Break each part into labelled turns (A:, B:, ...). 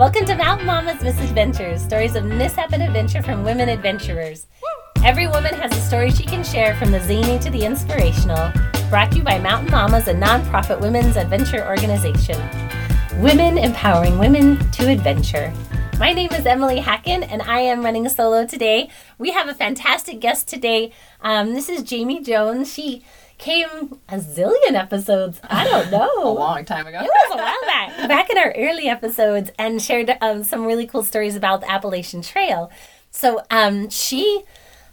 A: Welcome to Mountain Mama's Misadventures, stories of mishap and adventure from women adventurers. Every woman has a story she can share from the zany to the inspirational. Brought to you by Mountain Mamas, a nonprofit women's adventure organization. Women empowering women to adventure. My name is Emily Hacken, and I am running solo today. We have a fantastic guest today. Um, this is Jamie Jones. She came a zillion episodes. I don't know.
B: a long time ago.
A: It was a while back, back in our early episodes, and shared um, some really cool stories about the Appalachian Trail. So um, she,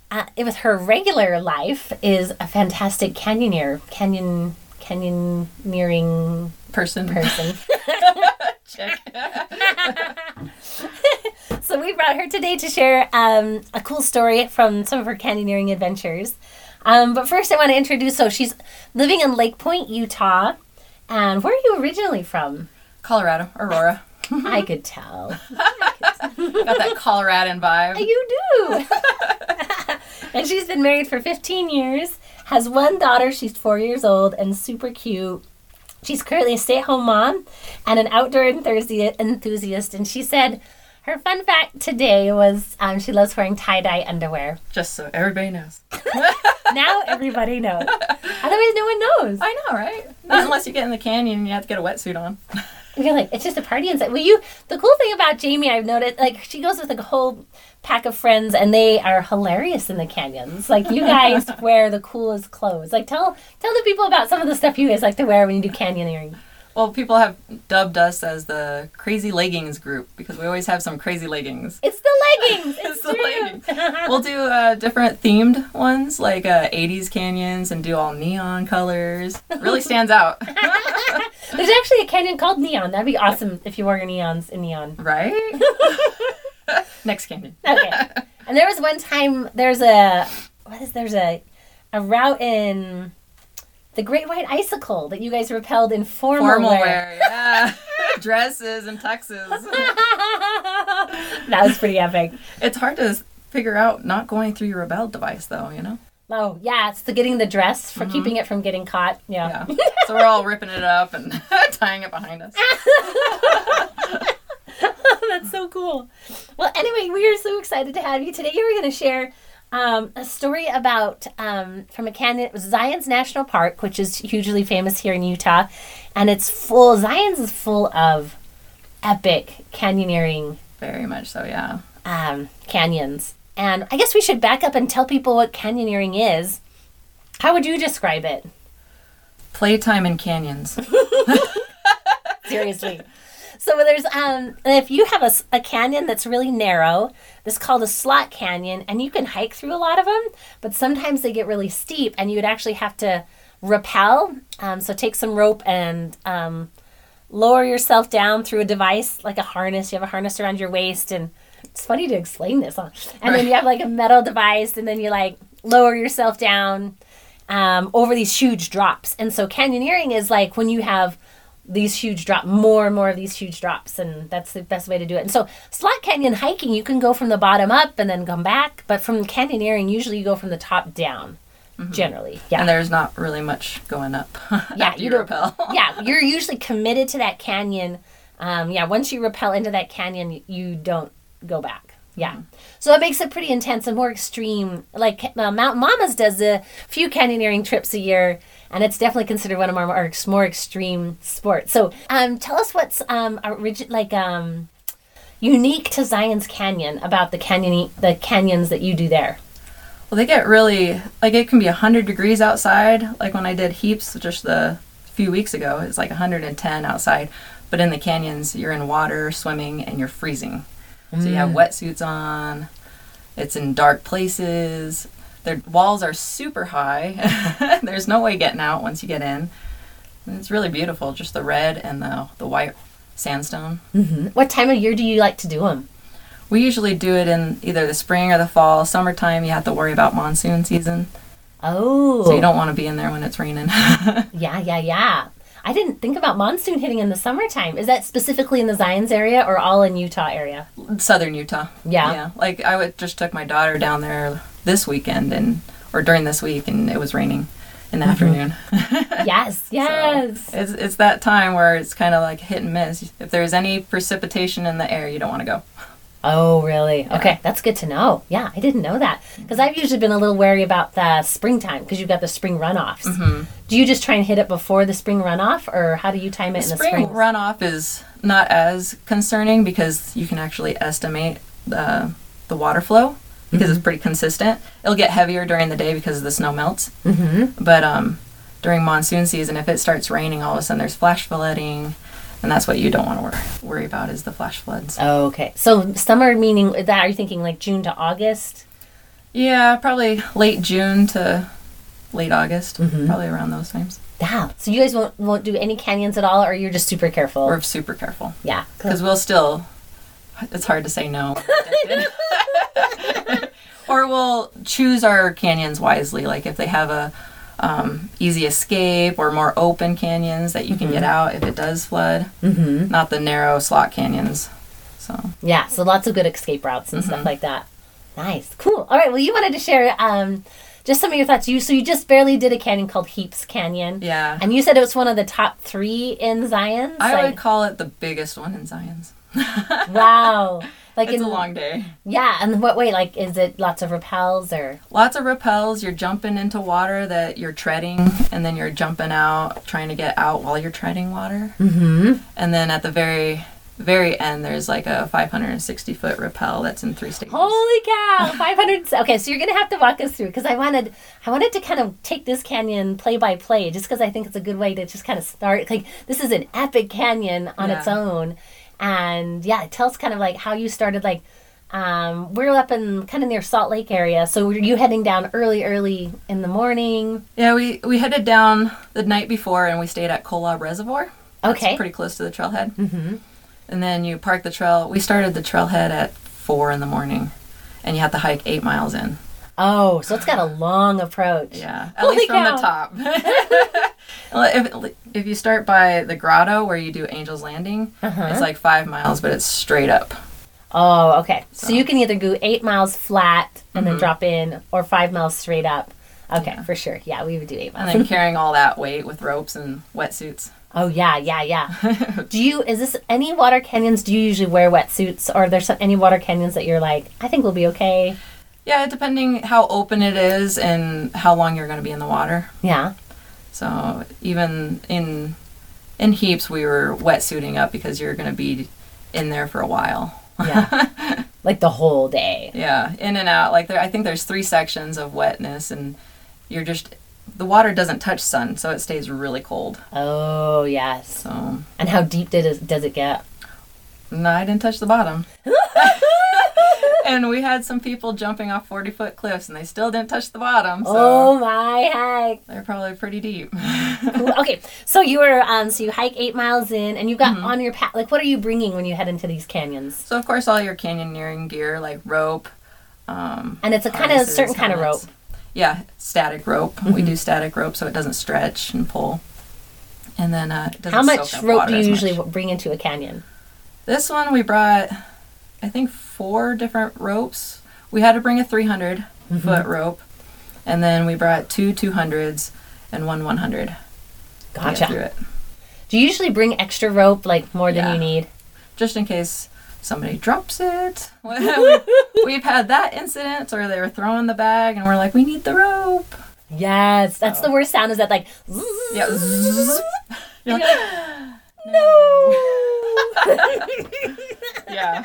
A: uh, it was her regular life, is a fantastic canyoneer, canyon canyoneering
B: Person.
A: person.
B: Check.
A: so we brought her today to share um, a cool story from some of her canyoneering adventures. Um, but first, I want to introduce. So she's living in Lake Point, Utah. And where are you originally from?
B: Colorado, Aurora.
A: I could tell.
B: Got that Coloradan vibe.
A: You do. and she's been married for 15 years, has one daughter, she's four years old, and super cute. She's currently a stay at home mom and an outdoor enthusi- enthusiast. And she said her fun fact today was um, she loves wearing tie dye underwear.
B: Just so everybody knows.
A: Now everybody knows. Otherwise, no one knows.
B: I know, right? Not unless you get in the canyon and you have to get a wetsuit on.
A: You're like, it's just a party inside. Well, you, the cool thing about Jamie, I've noticed, like, she goes with like a whole pack of friends and they are hilarious in the canyons. Like, you guys wear the coolest clothes. Like, tell, tell the people about some of the stuff you guys like to wear when you do canyoneering.
B: Well, people have dubbed us as the crazy leggings group because we always have some crazy leggings.
A: It's the leggings. It's,
B: It's the leggings. We'll do uh, different themed ones like uh, 80s canyons and do all neon colors. Really stands out,
A: There's actually a canyon called Neon. That'd be awesome if you wore your neons in neon.
B: right? Next canyon.
A: Okay. and there was one time there's a what is there's a a route in the Great White Icicle that you guys rappelled in formal,
B: Formal
A: wear.
B: wear, yeah. Dresses and tuxes.
A: that was pretty epic.
B: It's hard to figure out not going through your rappel device, though, you know?
A: Oh yeah, it's the getting the dress for mm-hmm. keeping it from getting caught. Yeah.
B: Yeah. so we're all ripping it up and tying it behind us.
A: That's so cool. Well, anyway, we are so excited to have you today. You were going to share um, a story about um, from a canyon. It was Zion's National Park, which is hugely famous here in Utah, and it's full. Zion's is full of epic canyoneering
B: Very much so, yeah.
A: um, canyons. And I guess we should back up and tell people what canyoneering is. How would you describe it?
B: Playtime in canyons.
A: Seriously. So there's um if you have a canyon that's really narrow, this is called a slot canyon, and you can hike through a lot of them, but sometimes they get really steep, and you would actually have to rappel. Um, so take some rope and um, lower yourself down through a device like a harness. You have a harness around your waist, and it's funny to explain this, huh? And then you have like a metal device, and then you like lower yourself down um, over these huge drops. And so canyoneering is like when you have these huge drop, more and more of these huge drops, and that's the best way to do it. And so slot canyon hiking, you can go from the bottom up and then come back, but from canyoneering, usually you go from the top down. Generally, yeah.
B: And there's not really much going up.
A: Yeah, you,
B: you rappel
A: yeah you're usually committed to that canyon. Um, yeah, once you rappel into that canyon, you don't go back. Yeah, so that makes it pretty intense and more extreme. Like uh, Mountain Mamas does a few canyoneering trips a year, and it's definitely considered one of our more, more extreme sports. So, um, tell us what's um, origi- like um, unique to Zion's Canyon about the canyon the canyons that you do there.
B: Well, they get really, like, it can be 100 degrees outside. Like when I did heaps just the few weeks ago, it's like 110 outside. But in the canyons, you're in water, swimming, and you're freezing. So you have wetsuits on. It's in dark places. Their walls are super high. There's no way getting out once you get in. And it's really beautiful, just the red and the the white sandstone. Mm-hmm.
A: What time of year do you like to do them?
B: We usually do it in either the spring or the fall. Summertime, you have to worry about monsoon season,
A: Oh,
B: so you don't want to be in there when it's raining.
A: Yeah, yeah, yeah. I didn't think about monsoon hitting in the summertime. Is that specifically in the Zions area or all in Utah area?
B: Southern Utah.
A: Yeah.
B: Yeah. Like I would, just took my daughter down there this weekend and or during this week, and it was raining in the
A: Mm-hmm.
B: afternoon.
A: Yes, yes.
B: It's, it's that time where it's kind of like hit and miss. If there's any precipitation in the air, you don't want to go.
A: Oh, really? Okay, that's good to know. Yeah, I didn't know that because I've usually been a little wary about the springtime because you've got the spring runoffs.
B: Mm-hmm.
A: Do you just try and hit it before the spring runoff, or how do you time it in the
B: spring
A: spring?
B: runoff is not as concerning because you can actually estimate the the water flow because it's pretty consistent. It'll get heavier during the day because the snow melts.
A: mm-hmm.
B: But um, during monsoon season, if it starts raining, all of a sudden there's flash flooding, and that's what you don't want to worry, worry about is the flash floods.
A: Okay, so summer meaning that are you thinking like June to August?
B: Yeah, probably late June to late August,
A: Mhm.
B: probably around those times.
A: Wow. So you guys won't won't do any canyons at all, or you're just super careful?
B: We're super careful
A: yeah.
B: because we'll still. It's hard to say no. or we'll choose our canyons wisely. Like if they have a um, easy escape or more open canyons that you can get out if it does flood,
A: Mm-hmm.
B: not the narrow slot canyons. So
A: Yeah. So lots of good escape routes and
B: Mm-hmm.
A: stuff like that. Nice. Cool. All right. Well, you wanted to share um, just some of your thoughts. You so you just barely did a canyon called Heaps Canyon.
B: yeah,
A: And you said it was one of the top three in Zion.
B: I
A: Like,
B: would call it the biggest one in Zion's.
A: wow. Like
B: It's
A: in
B: a long day.
A: yeah, and what way? Like, is it lots of rappels or?
B: Lots of rappels. You're jumping into water that you're treading, and then you're jumping out, trying to get out while you're treading water.
A: Mm-hmm.
B: And then at the very, very end, there's like a 560 foot rappel that's in three stages.
A: Holy cow! Five hundred. Okay, so you're gonna have to walk us through because I wanted, I wanted to kind of take this canyon play by play, just because I think it's a good way to just kind of start. Like, this is an epic canyon on its own, and yeah, tell us kind of like how you started. Like, um, we're up in kind of near Salt Lake area, so were you heading down early, early in the morning?
B: Yeah, we, we headed down the night before and we stayed at Kolob Reservoir. That's
A: Okay.
B: pretty close to the trailhead.
A: Mm-hmm.
B: And then you park the trail. We started the trailhead at 4 in the morning, and you have to hike eight miles in.
A: Oh, so it's got a long approach.
B: Yeah, at
A: Holy
B: least from the top. Well, if, if you start by the grotto where you do Angel's Landing,
A: Uh-huh.
B: it's like five miles, but it's straight up.
A: Oh, okay. So,
B: So-
A: you can either go eight miles flat and then
B: Mhm.
A: drop in, or five miles straight up. Okay,
B: Yeah.
A: for sure. Yeah, we would do eight miles.
B: And then carrying all that weight with ropes and wetsuits.
A: oh yeah, yeah, yeah. do you? Is this any water canyons? Do you usually wear wetsuits, or are there some, any water canyons that you're like, I think we'll be okay?
B: Yeah, depending how open it is and how long you're going to be in the water.
A: Yeah.
B: So even in in heaps, we were wetsuiting up because you're going to be in there for a while.
A: Yeah. like the whole day.
B: Yeah, in and out. Like there, I think there's three sections of wetness, and you're just the water doesn't touch sun, so it stays really cold.
A: Oh yes.
B: So
A: And how deep did it, does it get?
B: No, I didn't touch the bottom. and we had some people jumping off 40 foot cliffs, and they still didn't touch the bottom. So
A: Oh my heck.
B: they're probably pretty deep.
A: Cool. Okay, so you were um, so you hike eight miles in, and you got
B: Mm-hmm.
A: on your path. Like, what are you bringing when you head into these canyons?
B: so of course, all your canyoneering gear like rope. Um,
A: And it's a kind of certain kind of rope.
B: Yeah, static rope. We
A: Mm-hmm.
B: do static rope so it doesn't stretch and pull. And then uh, it doesn't
A: How much rope do you usually
B: much.
A: bring into a canyon?
B: This one we brought, I think, four different ropes. We had to bring a 300
A: Mm-hmm.
B: foot rope, and then we brought two 200s and one 100. to get
A: Gotcha. Do you usually bring extra rope, like more than
B: Yeah.
A: you need?
B: just in case somebody drops it. We- We've had that incident where they were throwing the bag, and we're like, we need the rope.
A: Yes, that's the worst sound. Is that like?
B: Yeah. zzz. You're like, yeah.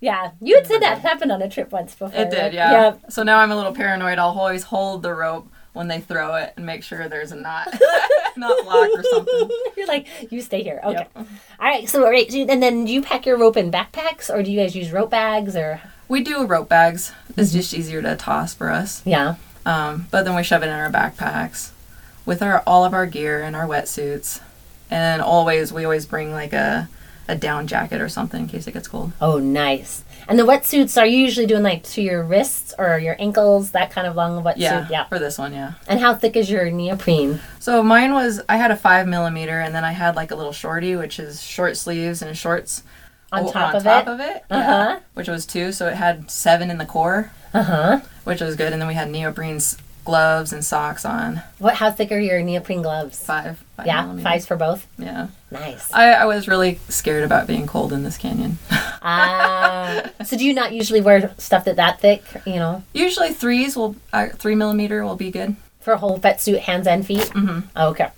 A: Yeah, you had said that happened on a trip once before.
B: It did,
A: right?
B: yeah.
A: Yep.
B: So now I'm a little paranoid. I'll always hold the rope when they throw it and make sure there's a knot, not lock or something.
A: You're like, you stay here. Okay.
B: Yep.
A: All right. So, all right. And then do you pack your rope in backpacks, or do you guys use rope bags, or
B: We do rope bags. It's
A: Mm-hmm.
B: just easier to toss for us.
A: yeah?
B: Um, but then we shove it in our backpacks with our all of our gear and our wetsuits. And always, we always bring like a, a down jacket or something in case it gets cold.
A: Oh, nice. And the wetsuits are you usually doing like to your wrists or your ankles, that kind of long wetsuit?
B: Yeah,
A: Yeah.
B: for this one, yeah.
A: And how thick is your neoprene?
B: So mine was I had a five millimeter, and then I had like a little shorty, which is short sleeves and shorts
A: On top
B: on
A: of
B: top
A: it?
B: of it,
A: Uh-huh.
B: yeah, which was two. So it had seven in the core,
A: Uh huh.
B: which was good. And then we had neoprene s- gloves and socks on.
A: What? How thick are your neoprene gloves?
B: Five. five
A: yeah,
B: millimeters.
A: fives for both.
B: Yeah.
A: Nice.
B: I, I was really scared about being cold in this canyon.
A: Ah. so do you not usually wear stuff that that thick? You know,
B: Usually threes will uh, three millimeter will be good.
A: for a whole wetsuit, hands and feet.
B: Mm hmm
A: Okay.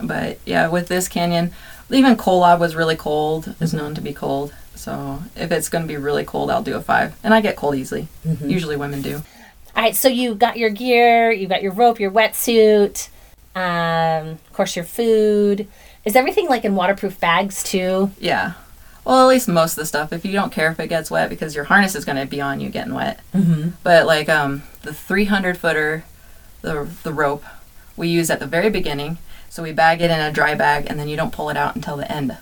B: But yeah, with this canyon, even Kolob was really cold. Is known to be cold. So if it's going to be really cold, I'll do a five, and I get cold easily. Usually women do.
A: All right. So you got your gear. You got your rope, your wetsuit. Um, of course, your food. Is everything like in waterproof bags too?
B: Yeah. Well, at least most of the stuff. If you don't care if it gets wet, because your harness is going to be on you getting wet.
A: Mm-hmm.
B: But like um, the 300 footer, the the rope, we use at the very beginning. So we bag it in a dry bag, and then you don't pull it out until the end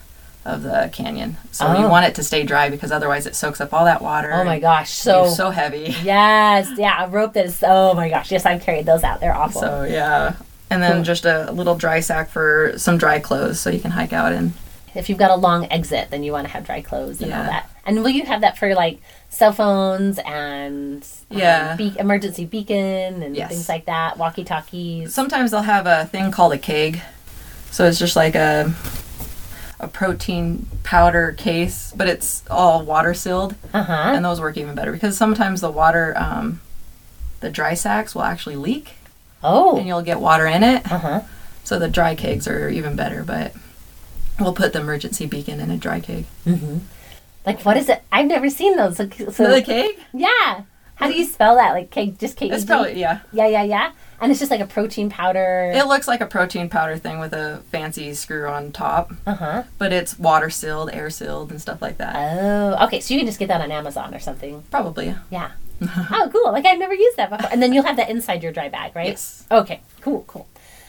B: of the canyon. So you
A: Oh.
B: want it to stay dry because otherwise it soaks up all that water.
A: Oh my gosh. So.
B: so heavy.
A: Yes, yeah, a rope that is. Oh my gosh, yes, I've carried those out. They're awful.
B: So yeah. And then
A: Cool.
B: just a little dry sack for some dry clothes so you can hike out in.
A: if you've got a long exit, then you want to have dry clothes and all that. And will you have that for like cell phones and um,
B: Yeah.
A: be- emergency beacon and
B: Yes.
A: things like that, walkie talkies?
B: Sometimes they'll have a thing called a keg. So it's just like a a protein powder case, but it's all water sealed.
A: Uh huh.
B: and those work even better because sometimes the water um, the dry sacks will actually leak and
A: Oh.
B: you'll get water in it
A: Uh huh.
B: so the dry kegs are even better but we'll put the emergency beacon in a dry keg
A: Mm-hmm. Like what is it? I've never seen those. So, so
B: the keg
A: yeah. How do you spell that? Like K, just K. E
B: it's probably yeah
A: Yeah, yeah, yeah. And it's just like a protein powder.
B: it looks like a protein powder thing with a fancy screw on top
A: Uh huh.
B: but it's water sealed air sealed and stuff like that
A: Oh, okay. So you can just get that on Amazon or something.
B: probably
A: Yeah. oh, cool. Like I've never used that before. And then you'll have that inside your dry bag, right?
B: yes
A: Okay. Cool. Cool.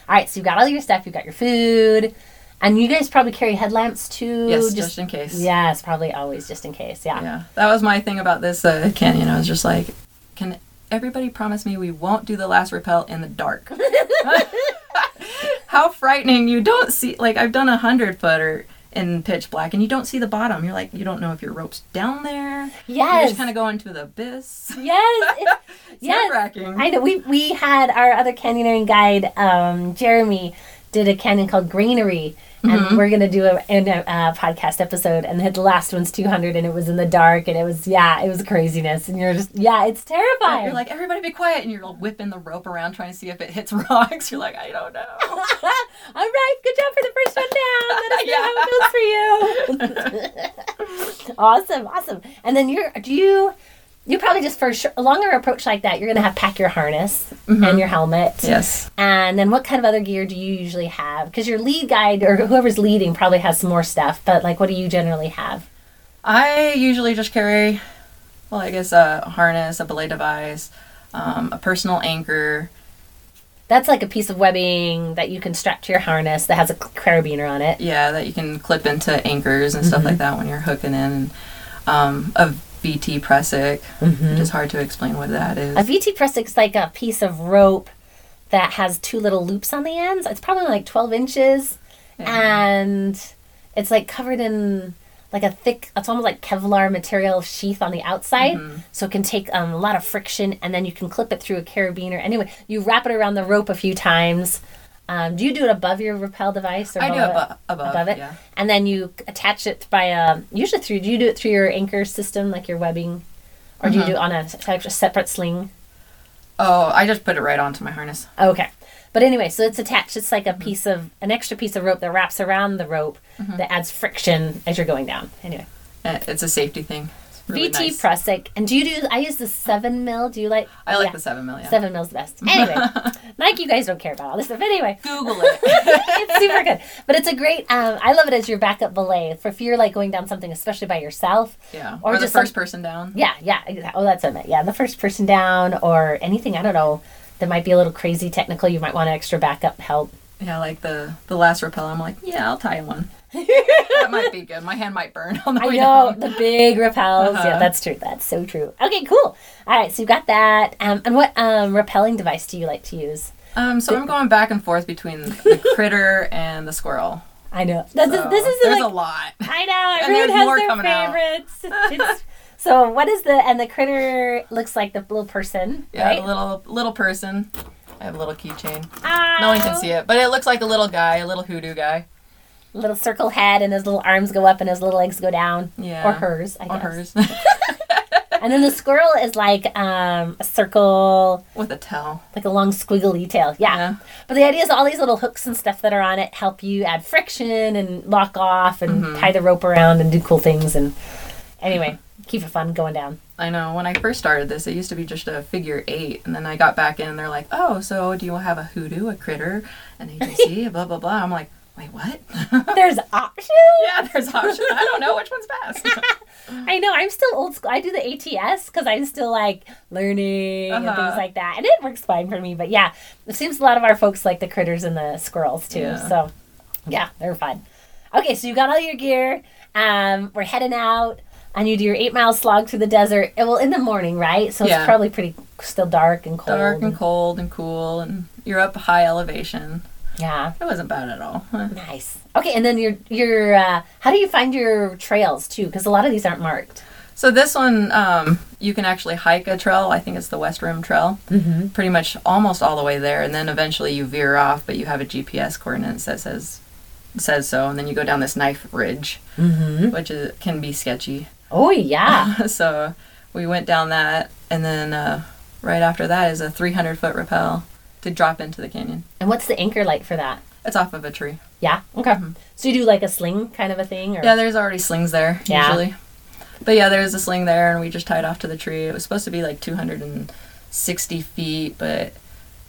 A: All right. So you've got all your stuff. You've got your food, and you guys probably carry headlamps too.
B: yes just, in case
A: Yes, probably always just in case. Yeah.
B: yeah that was my thing about this uh, canyon i was just like can everybody promise me we won't do the last rappel in the dark how frightening you don't see like i've done a hundred footer in pitch black and you don't see the bottom you're like you don't know if your rope's down there Yes. you
A: Yes.
B: just kind of go into the abyss
A: Yes. It's,
B: it's
A: yes.
B: nerve-wracking.
A: I know. We we had our other canyoneering guide, um, Jeremy, did a canyon called Greenery. And
B: Mm-hmm.
A: we're gonna do a, in a uh, podcast episode, and the last one's 200, and it was in the dark, and it was yeah, it was craziness, and you're just yeah, it's terrifying.
B: you're like everybody be quiet and you're whipping the rope around trying to see if it hits rocks you're like i don't know
A: All right, good job for the first one down. Let us know how it goes for you. awesome, awesome. And then you're do you you probably just for sure, a longer approach like that, you're gonna have pack your harness and your helmet.
B: yes
A: And then what kind of other gear do you usually have? Because your lead guide or whoever's leading probably has some more stuff, but like what do you generally have?
B: i usually just carry well i guess a harness a belay device um, a personal anchor
A: That's like a piece of webbing that you can strap to your harness that has a carabiner on it.
B: Yeah, that you can clip into anchors and stuff like that when you're hooking in. Um, a VT Prusik, which is hard to explain what that is.
A: A VT press is like a piece of rope that has two little loops on the ends. It's probably like 12 inches. And it's like covered in like a thick, it's almost like Kevlar material sheath on the outside. So it can take um, a lot of friction and then you can clip it through a carabiner. Anyway, you wrap it around the rope a few times. Um, do you do it above your rappel device or
B: I do
A: it?
B: abo- above,
A: above it?
B: yeah.
A: And then you attach it by a, usually through, do you do it through your anchor system, like your webbing? Or do you do it on a of separate sling?
B: Oh, I just put it right onto my harness.
A: Okay. But anyway, so it's attached. It's like a piece of an extra piece of rope that wraps around the rope that adds friction as you're going down. Anyway,
B: Uh, It's a safety thing. Really
A: VT
B: nice.
A: And do you do? I use the seven mil. Do you like?
B: I like
A: yeah,
B: the seven mil. Yeah.
A: seven mil's the best. Anyway, like you guys don't care about all this stuff. Anyway,
B: Google it.
A: it's super good. But it's a great. Um, I love it as your backup belay for if you're like going down something, especially by yourself.
B: yeah.
A: Or
B: Or, the
A: just some-
B: first person down.
A: Yeah, yeah. Exactly. Oh, that's what I meant. Yeah, the first person down or anything. I don't know. That might be a little crazy technical. You might want extra backup help.
B: Yeah, like the the last rappel. I'm like, yeah, I'll tie one. That might be good. My hand might burn on the
A: I
B: way
A: know
B: down.
A: the big rappels. Yeah,
B: Uh-huh.
A: that's true. That's so true. Okay, cool. All right, so you got that. Um, and what um, rappelling device do you like to use?
B: Um, so I'm going back and forth between the critter and the squirrel.
A: I know. This,
B: So,
A: is, this is
B: there's
A: like
B: a lot.
A: I know. Everyone has
B: more
A: their favorites. So what is the and the critter looks like the little person,
B: Yeah,
A: right?
B: a little little person. I have a little keychain.
A: Ah,
B: No one can see it, but it looks like a little guy, a little hoodoo guy.
A: Little circle head, and his little arms go up, and his little legs go down.
B: Yeah.
A: Or hers, I
B: Or
A: guess.
B: hers.
A: And then the squirrel is like um, a circle,
B: With a tail,
A: like a long squiggly tail. Yeah.
B: Yeah.
A: But the idea is all these little hooks and stuff that are on it help you add friction and lock off and
B: Mm-hmm.
A: tie the rope around and do cool things. And anyway, keep it fun going down.
B: I know. When I first started this, it used to be just a figure eight, and then I got back in, and they're like, "Oh, so do you have a hoodoo, a critter, an agency, blah blah blah?" I'm like, "Wait, what?"
A: There's options.
B: yeah, there's options. I don't know which one's best.
A: I know. I'm still old school. I do the ATS because I'm still like learning and
B: Uh-huh.
A: things like that, and it works fine for me. But yeah, it seems a lot of our folks like the critters and the squirrels too.
B: Yeah.
A: So yeah, they're fun. Okay, so you got all your gear. Um, we're heading out, and you do your eight mile slog through the desert. It well in the morning, right? So
B: Yeah.
A: it's probably pretty still dark and cold.
B: Dark and cold and cool, and you're up high elevation.
A: Yeah,
B: It wasn't bad at all.
A: nice. Okay, and then your your uh, how do you find your trails too? Because a lot of these aren't marked.
B: So this one, um, you can actually hike a trail. I think it's the West Rim Trail.
A: Mm-hmm.
B: Pretty much almost all the way there, and then eventually you veer off, but you have a GPS coordinates that says says so, and then you go down this knife ridge,
A: Mm-hmm.
B: which is, can be sketchy.
A: Oh yeah.
B: so we went down that, and then uh, right after that is a 300 foot rappel to drop into the canyon.
A: and what's the anchor like for that?
B: It's off of a tree.
A: Yeah. Okay. So you do like a sling kind of a thing, or
B: Mm-hmm. Yeah, there's already slings there
A: Yeah.
B: usually. But yeah, there's a sling there, and we just tied off to the tree. It was supposed to be like 260 feet, but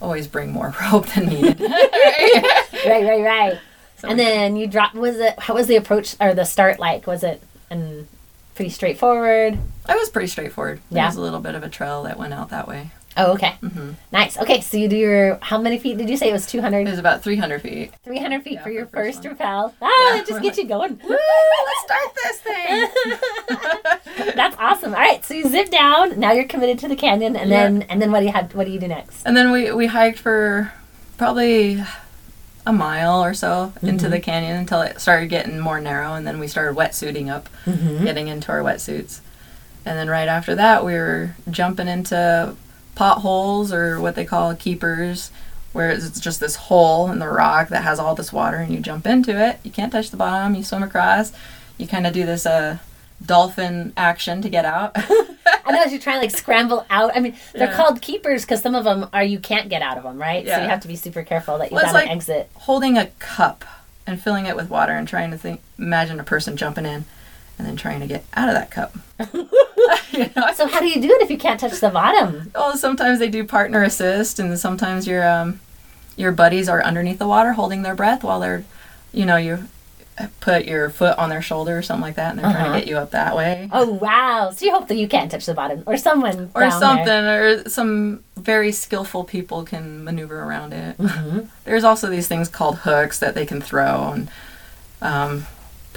B: always bring more rope than needed.
A: right, right, right.
B: So
A: and then you drop. Was it? How was the approach or the start like? Was it and pretty straightforward?
B: It was pretty straightforward.
A: Yeah.
B: There was a little bit of a trail that went out that way.
A: Oh, okay.
B: hmm
A: Nice. Okay, so you do your. How many feet did you say it was? 200?
B: It was about 300 feet.
A: 300 feet
B: Yeah,
A: for your
B: for first
A: first rappel. Ah,
B: Yeah.
A: that just gets you going.
B: Woo! Let's start this thing.
A: That's awesome. All right, so you zip down. Now you're committed to the canyon, and
B: Yeah.
A: then and then what do you have? What do you do next?
B: and then we we hiked for probably a mile or so into
A: Mm-hmm.
B: the canyon until it started getting more narrow, and then we started wetsuiting up.
A: Mm-hmm.
B: getting into our wetsuits. And then right after that, we were jumping into potholes or what they call keepers, where it's just this hole in the rock that has all this water, and you jump into it. You can't touch the bottom. You swim across. You kind of do this uh, dolphin action to get out.
A: I know as you're trying to like scramble out. I mean, they're
B: Yeah.
A: called keepers because some of them are you can't get out of them, right?
B: Yeah.
A: So you have to be super careful that you
B: Well,
A: gotta
B: like-
A: exit.
B: Holding a cup and filling it with water and trying to think, imagine a person jumping in and then trying to get out of that cup. you know?
A: So how do you do it if you can't touch the bottom?
B: Well, sometimes they do partner assist, and sometimes your um, your buddies are underneath the water holding their breath while they're, you know, you put your foot on their shoulder or something like that, and they're trying
A: Uh-huh.
B: to get you up that way,
A: Oh wow! So you hope that you can't touch the bottom, or someone
B: or something,
A: There.
B: or some very skillful people can maneuver around it.
A: Mhm.
B: There's also these things called hooks that they can throw and um,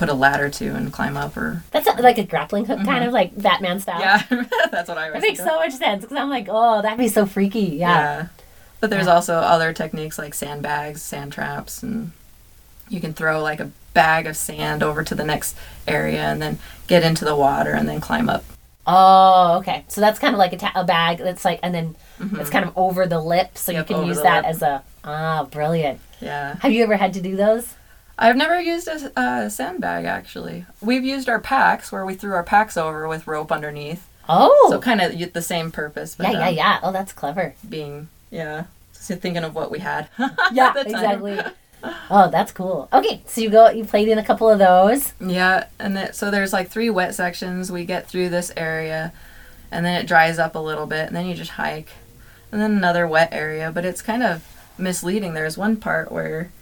B: put a ladder to and climb up, or
A: That's a, like a grappling hook, kind of like Batman style.
B: Mm-hmm. yeah, that's what I was.
A: makes so much sense because I'm like, oh, that'd be so freaky. Yeah.
B: Yeah. But there's
A: Yeah.
B: also other techniques like sandbags, sand traps, and you can throw like a bag of sand over to the next area and then get into the water and then climb up.
A: Oh, okay. So that's kind of like a, ta- a bag that's like, and then it's kind of over the lip, so
B: Mm-hmm. Yep,
A: you can use that
B: lip.
A: as a ah, brilliant.
B: Yeah.
A: Have you ever had to do those?
B: I've never used a, a sandbag actually. We've used our packs where we threw our packs over with rope underneath.
A: Oh,
B: So kind of the same purpose. But
A: yeah, yeah,
B: um,
A: yeah. Oh, that's clever.
B: Being, yeah. So thinking of what we had.
A: Yeah,
B: at the time.
A: exactly. Oh, that's cool. Okay, so you go, you played in a couple of those.
B: Yeah, and then, so there's like three wet sections. We get through this area, and then it dries up a little bit, and then you just hike, and then another wet area. But it's kind of misleading. There's one part where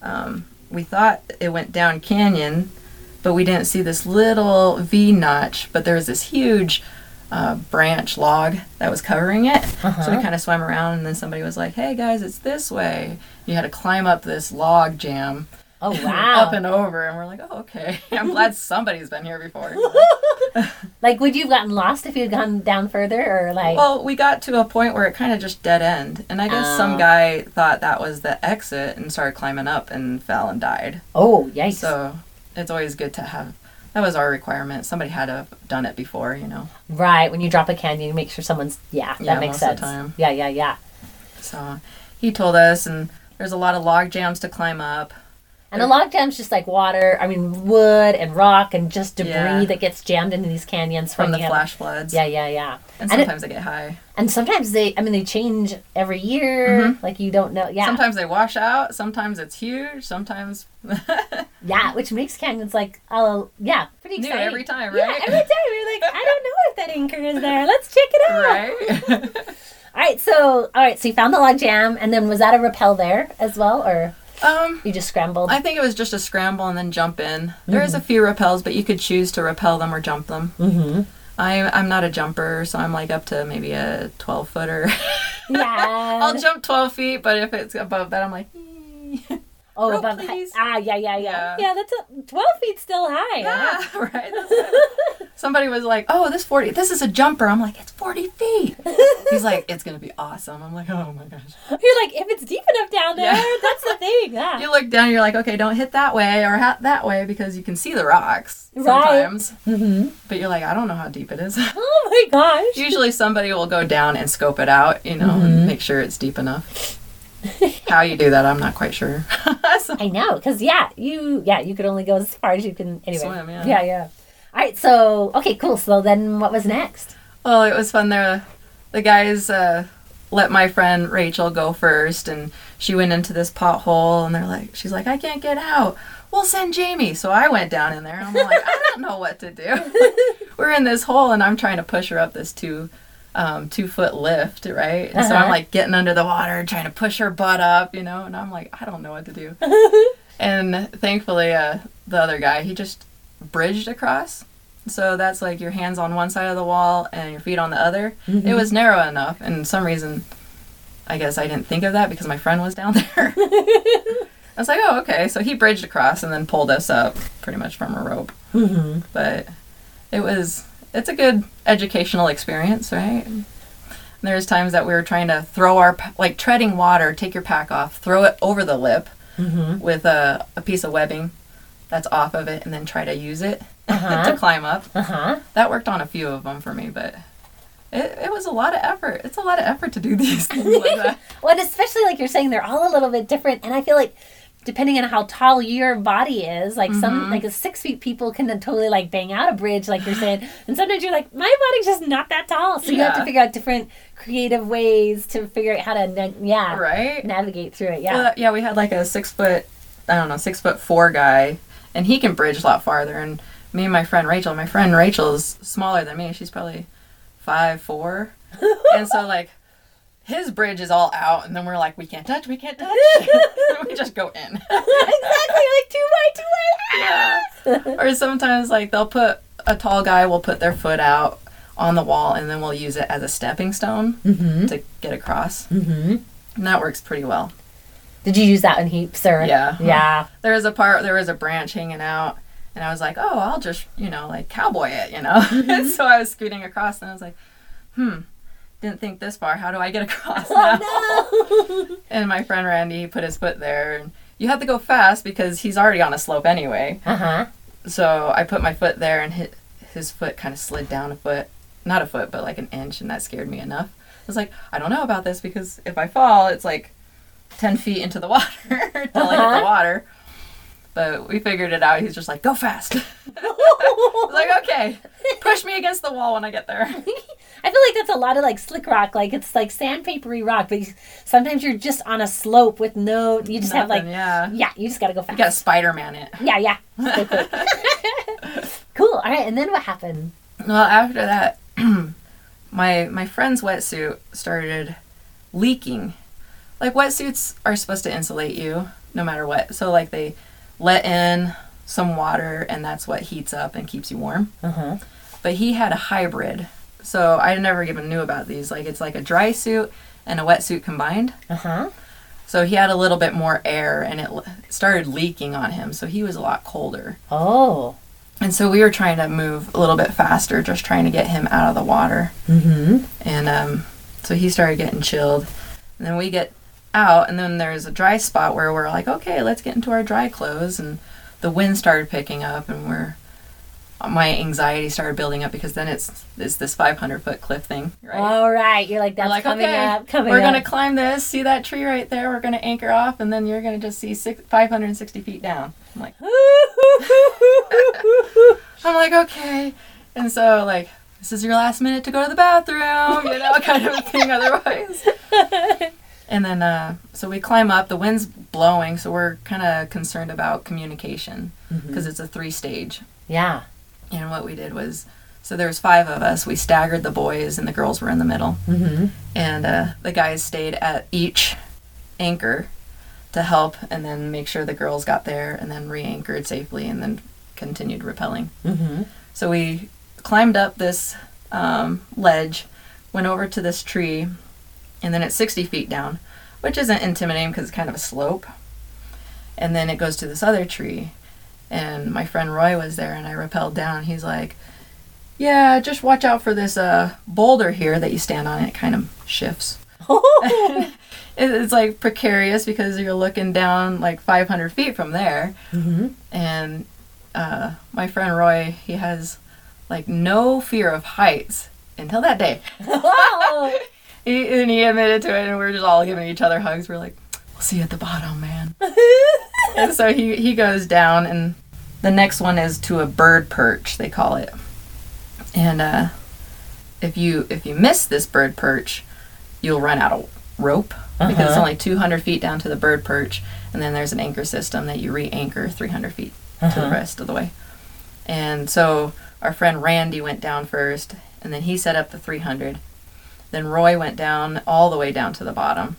B: um, we thought it went down canyon, but we didn't see this little V notch. But there was this huge uh, branch log that was covering it. So
A: Uh-huh.
B: we kind of swam around, and then somebody was like, "Hey guys, it's this way." You had to climb up this log jam
A: Oh wow!
B: up and over, and we're like, oh, okay. I'm glad somebody's been here before.
A: like, would you have gotten lost if you had gone down further, or like?
B: Well, we got to a point where it kind of just dead end, and I guess
A: Oh.
B: some guy thought that was the exit and started climbing up and fell and died.
A: oh yikes!
B: So it's always good to have. That was our requirement. Somebody had to have done it before, you know.
A: right when you drop a canyon, you make sure someone's yeah.
B: Yeah,
A: that makes
B: most of
A: sense. Yeah, yeah, yeah.
B: So he told us, and there's a lot of log jams to climb up.
A: And a log jam's just like water. I mean, wood and rock and just debris
B: Yeah.
A: that gets jammed into these canyons
B: from the
A: have-
B: flash floods.
A: Yeah, yeah, yeah.
B: And
A: And it-
B: sometimes they get high.
A: And sometimes they, I mean, they change every year. Mm-hmm. Like you don't know. Yeah,
B: Sometimes they wash out. Sometimes it's huge. Sometimes
A: yeah, which makes canyons like, oh, yeah, pretty
B: new
A: exciting.
B: every time, right?
A: Yeah, every time you're like, I don't know if that anchor is there. Let's check it out.
B: right.
A: All right, so all right, so you found the log jam, and then was that a rappel there as well, or
B: um,
A: you just scrambled?
B: I think it was just a scramble and then jump in. There is a few rappels, but you could choose to rappel them or jump them.
A: mm-hmm.
B: I, I'm not a jumper, so I'm like up to maybe a 12 footer.
A: Yeah.
B: I'll jump 12 feet, but if it's above that, I'm like.
A: oh,
B: rope,
A: above the-
B: please.
A: ah, yeah, yeah, yeah,
B: Yeah.
A: yeah. That's a twelve feet still high. huh?
B: yeah, right. That's. Somebody was like, "Oh, this 40, this is a jumper." I'm like, "It's 40 feet." He's like, "It's gonna be awesome." I'm like, "Oh my gosh."
A: You're like, if it's deep enough down there,
B: Yeah.
A: that's the thing. Yeah.
B: You look down, you're like, "Okay, don't hit that way or ha- that way because you can see the rocks
A: Right.
B: sometimes."
A: mm-hmm.
B: But you're like, "I don't know how deep it is."
A: Oh my gosh.
B: Usually, somebody will go down and scope it out, you know,
A: Mm-hmm.
B: and make sure it's deep enough. how you do that, I'm not quite sure. So-
A: I know, cause yeah, you yeah you could only go as far as you can anyway.
B: Swim, yeah.
A: yeah, yeah. All right, so okay, cool. So then, what was next?
B: Well, it was fun. There, the guys uh, let my friend Rachel go first, and she went into this pothole, and they're like, she's like, I can't get out. We'll send Jamie. So I went down in there. I'm like, I don't know what to do. We're in this hole, and I'm trying to push her up this two, um, two foot lift, right? And so
A: Uh-huh.
B: I'm like getting under the water, trying to push her butt up, you know. And I'm like, I don't know what to do. and thankfully, uh, the other guy, he just bridged across. So that's like your hands on one side of the wall and your feet on the other.
A: Mm-hmm.
B: It was narrow enough, and some reason, I guess I didn't think of that because my friend was down there. I was like, oh, okay. So he bridged across and then pulled us up pretty much from a rope.
A: Mm-hmm.
B: But it was, it's a good educational experience, right? There's times that we were trying to throw our, like treading water, take your pack off, throw it over the lip
A: Mm-hmm.
B: with a, a piece of webbing that's off of it, and then try to use it
A: Uh-huh.
B: to climb up.
A: Uh huh.
B: That worked on a few of them for me, but it, it was a lot of effort. It's a lot of effort to do these things like.
A: Well, and especially like you're saying, they're all a little bit different, and I feel like depending on how tall your body is, like some mm-hmm. like a six feet people can then totally like bang out a bridge, like you're saying, and sometimes you're like, my body's just not that tall, so you have to figure out different creative ways to figure out how to na- yeah
B: Right?
A: navigate through it. Yeah.
B: Well, yeah, we had like a six foot, I don't know, six foot four guy, and he can bridge a lot farther. And me and my friend Rachel, my friend Rachel's smaller than me. She's probably five four, and so like his bridge is all out, and then we're like, we can't touch, we can't touch. we just go in.
A: exactly, like two by two by.
B: yeah. Or sometimes like they'll put a tall guy will put their foot out on the wall, and then we'll use it as a stepping stone
A: Mm-hmm.
B: to get across,
A: Mm-hmm.
B: and that works pretty well.
A: Did you use that in heaps or?
B: Yeah.
A: Yeah.
B: there was a part there was a branch hanging out and i was like oh i'll just you know like cowboy it you know so i was scooting across and i was like hmm didn't think this far how do i get across now
A: Oh no.
B: and my friend randy put his foot there and you have to go fast because he's already on a slope anyway
A: uh huh.
B: so i put my foot there and hit, his foot kind of slid down a foot not a foot but like an inch and that scared me enough i was like i don't know about this because if i fall it's like 10 feet into the water till i hit
A: Uh-huh.
B: the water but we figured it out he's just like go fast like okay push me against the wall when i get there
A: I feel like that's a lot of like slick rock, like it's like sandpapery rock, but you, sometimes you're just on a slope with no. You just have like,
B: yeah
A: yeah, you just gotta go fast.
B: you gotta spider-man it
A: Yeah, yeah. So quick. cool. All right, and then what happened?
B: Well, after that, my my friend's wetsuit started leaking. Like wetsuits are supposed to insulate you no matter what. So like they let in some water and that's what heats up and keeps you warm.
A: Huh.
B: But he had a hybrid. So I never even knew about these. Like it's like a dry suit and a wetsuit combined.
A: Uh huh.
B: So he had a little bit more air and it started leaking on him. So he was a lot colder.
A: Oh.
B: And so we were trying to move a little bit faster, just trying to get him out of the water.
A: Mm-hmm.
B: And um, so he started getting chilled. And then we get out, and then there's a dry spot where we're like, okay, let's get into our dry clothes. And the wind started picking up, and we're my anxiety started building up because then it's it's this 500 foot cliff thing, right?
A: All right. You're like, that's
B: like,
A: coming
B: okay,
A: up. Coming
B: we're
A: up.
B: gonna climb this. See that tree right there? We're gonna anchor off, and then you're gonna just see six, 560 feet down. I'm like, I'm like, okay. And so like, this is your last minute to go to the bathroom, you know, kind of a thing. Otherwise. And then, uh, so we climb up. The wind's blowing, so we're kind of concerned about communication because it's a three stage.
A: yeah.
B: And what we did was, so there was five of us. We staggered the boys, and the girls were in the middle.
A: Mm-hmm.
B: And uh, the guys stayed at each anchor to help, and then make sure the girls got there, and then re-anchored safely, and then continued rappelling.
A: Mm-hmm.
B: So we climbed up this um, ledge, went over to this tree, and then it's 60 feet down, which isn't intimidating because it's kind of a slope. And then it goes to this other tree, and my friend Roy was there, and I rappelled down. He's like, "Yeah, just watch out for this uh, boulder here that you stand on. It kind of shifts. It's like precarious because you're looking down like 500 feet from there."
A: mm-hmm.
B: and uh, my friend Roy, he has like no fear of heights until that day. He, and he admitted to it, and we are just all giving each other hugs. We're like, "We'll see you at the bottom, man." and so he he goes down, and the next one is to a bird perch, they call it. And uh, if you if you miss this bird perch, you'll run out of rope because it's
A: Uh-huh.
B: only 200 feet down to the bird perch, and then there's an anchor system that you re-anchor 300 feet to the
A: Uh-huh.
B: rest of the way. And so our friend Randy went down first, and then he set up the 300. Then Roy went down all the way down to the bottom.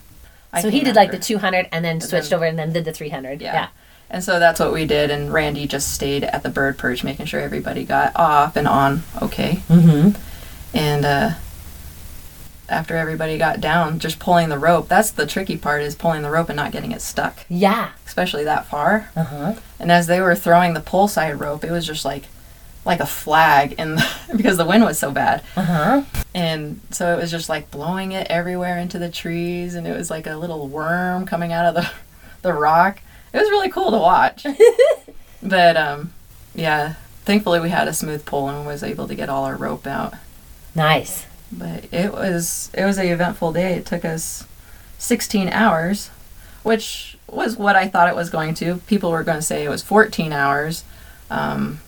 B: I
A: so he did like the 200 and then switched over and then did the 300.
B: Yeah.
A: Yeah.
B: And so that's what we did, and Randy just stayed at the bird perch, making sure everybody got off and on okay.
A: Mm-hmm.
B: And uh, after everybody got down, just pulling the rope. That's the tricky part is pulling the rope and not getting it stuck,
A: Yeah.
B: especially that far.
A: Uh-huh.
B: And as they were throwing the pull side rope, it was just like like a flag, and because the wind was so bad.
A: Uh-huh.
B: And so it was just like blowing it everywhere into the trees, and it was like a little worm coming out of the, the rock. It was really cool to watch. but um, yeah, thankfully we had a smooth pull and was able to get all our rope out.
A: Nice.
B: But it was it was a eventful day. It took us 16 hours, which was what I thought it was going to. People were going to say it was 14 hours. Um,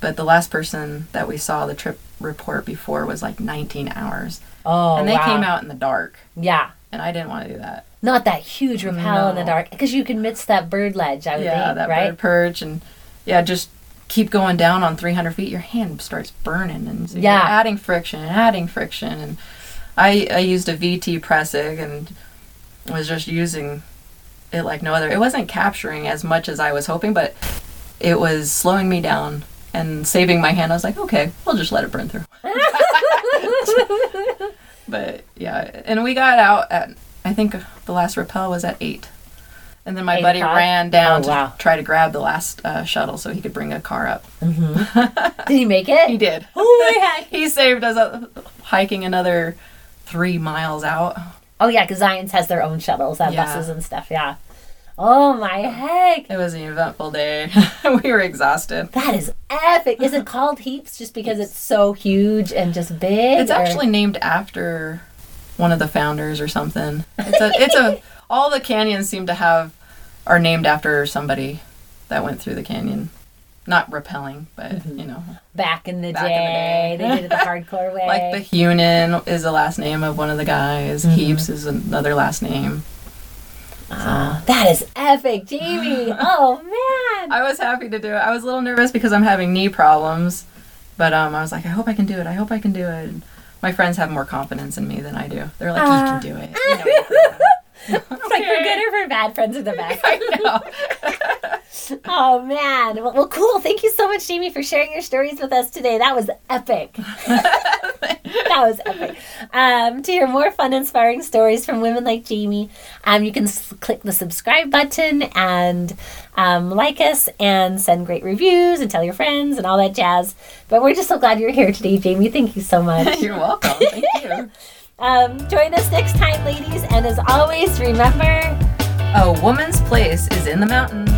B: but the last person that we saw the trip report before was like 19 hours.
A: Oh,
B: and they
A: wow.
B: came out in the dark,
A: Yeah.
B: and I didn't want to do that.
A: Not that huge rappel in the
B: No.
A: dark because you can miss that bird ledge, I would
B: yeah,
A: think,
B: that
A: right?
B: bird perch, and yeah, just keep going down on 300 feet. Your hand starts burning, and so
A: Yeah.
B: you're adding friction and adding friction. And I I used a VT Prusik and was just using it like no other. It wasn't capturing as much as I was hoping, but it was slowing me down and saving my hand. I was like, okay, we'll just let it burn through. but yeah, and we got out at I think the last rappel was at eight. And then my
A: Eight
B: buddy
A: o'clock?
B: ran down
A: Oh, wow.
B: to try to grab the last uh, shuttle so he could bring a car up.
A: Did he make it?
B: He did.
A: Oh my heck.
B: he saved us uh, hiking another three miles out.
A: Oh yeah, because Zions has their own shuttles, have
B: Yeah.
A: buses and stuff. Yeah. Oh my heck.
B: It was an eventful day. we were exhausted.
A: That is epic. Is it called Heaps just because it's so huge and just big?
B: It's
A: or-
B: actually named after one of the founders or something. It's a it's a all the canyons seem to have are named after somebody that went through the canyon. Not rappelling, but mm-hmm. you know.
A: back in the
B: Back in the
A: day.
B: day.
A: They did it the hardcore way.
B: Like Behunin is the last name of one of the guys. Mm-hmm. Heaps is another last name.
A: Ah, that is epic, Jamie. oh man.
B: I was happy to do it. I was a little nervous because I'm having knee problems, but um, I was like, I hope I can do it. I hope I can do it. And my friends have more confidence in me than I do. They're like,
A: Ah.
B: you can do it. You know you can do it."
A: It's like for good or for bad, friends are the best.
B: I know.
A: Oh man. Well, well, cool. Thank you so much, Jamie, for sharing your stories with us today. That was epic. that was epic. Um, to hear more fun, inspiring stories from women like Jamie, um, you can s- click the subscribe button and um, like us and send great reviews and tell your friends and all that jazz. But we're just so glad you're here today, Jamie. Thank you so much.
B: You're welcome. Thank you.
A: Um, join us next time, ladies. And as always, remember
B: A woman's place is in the mountains.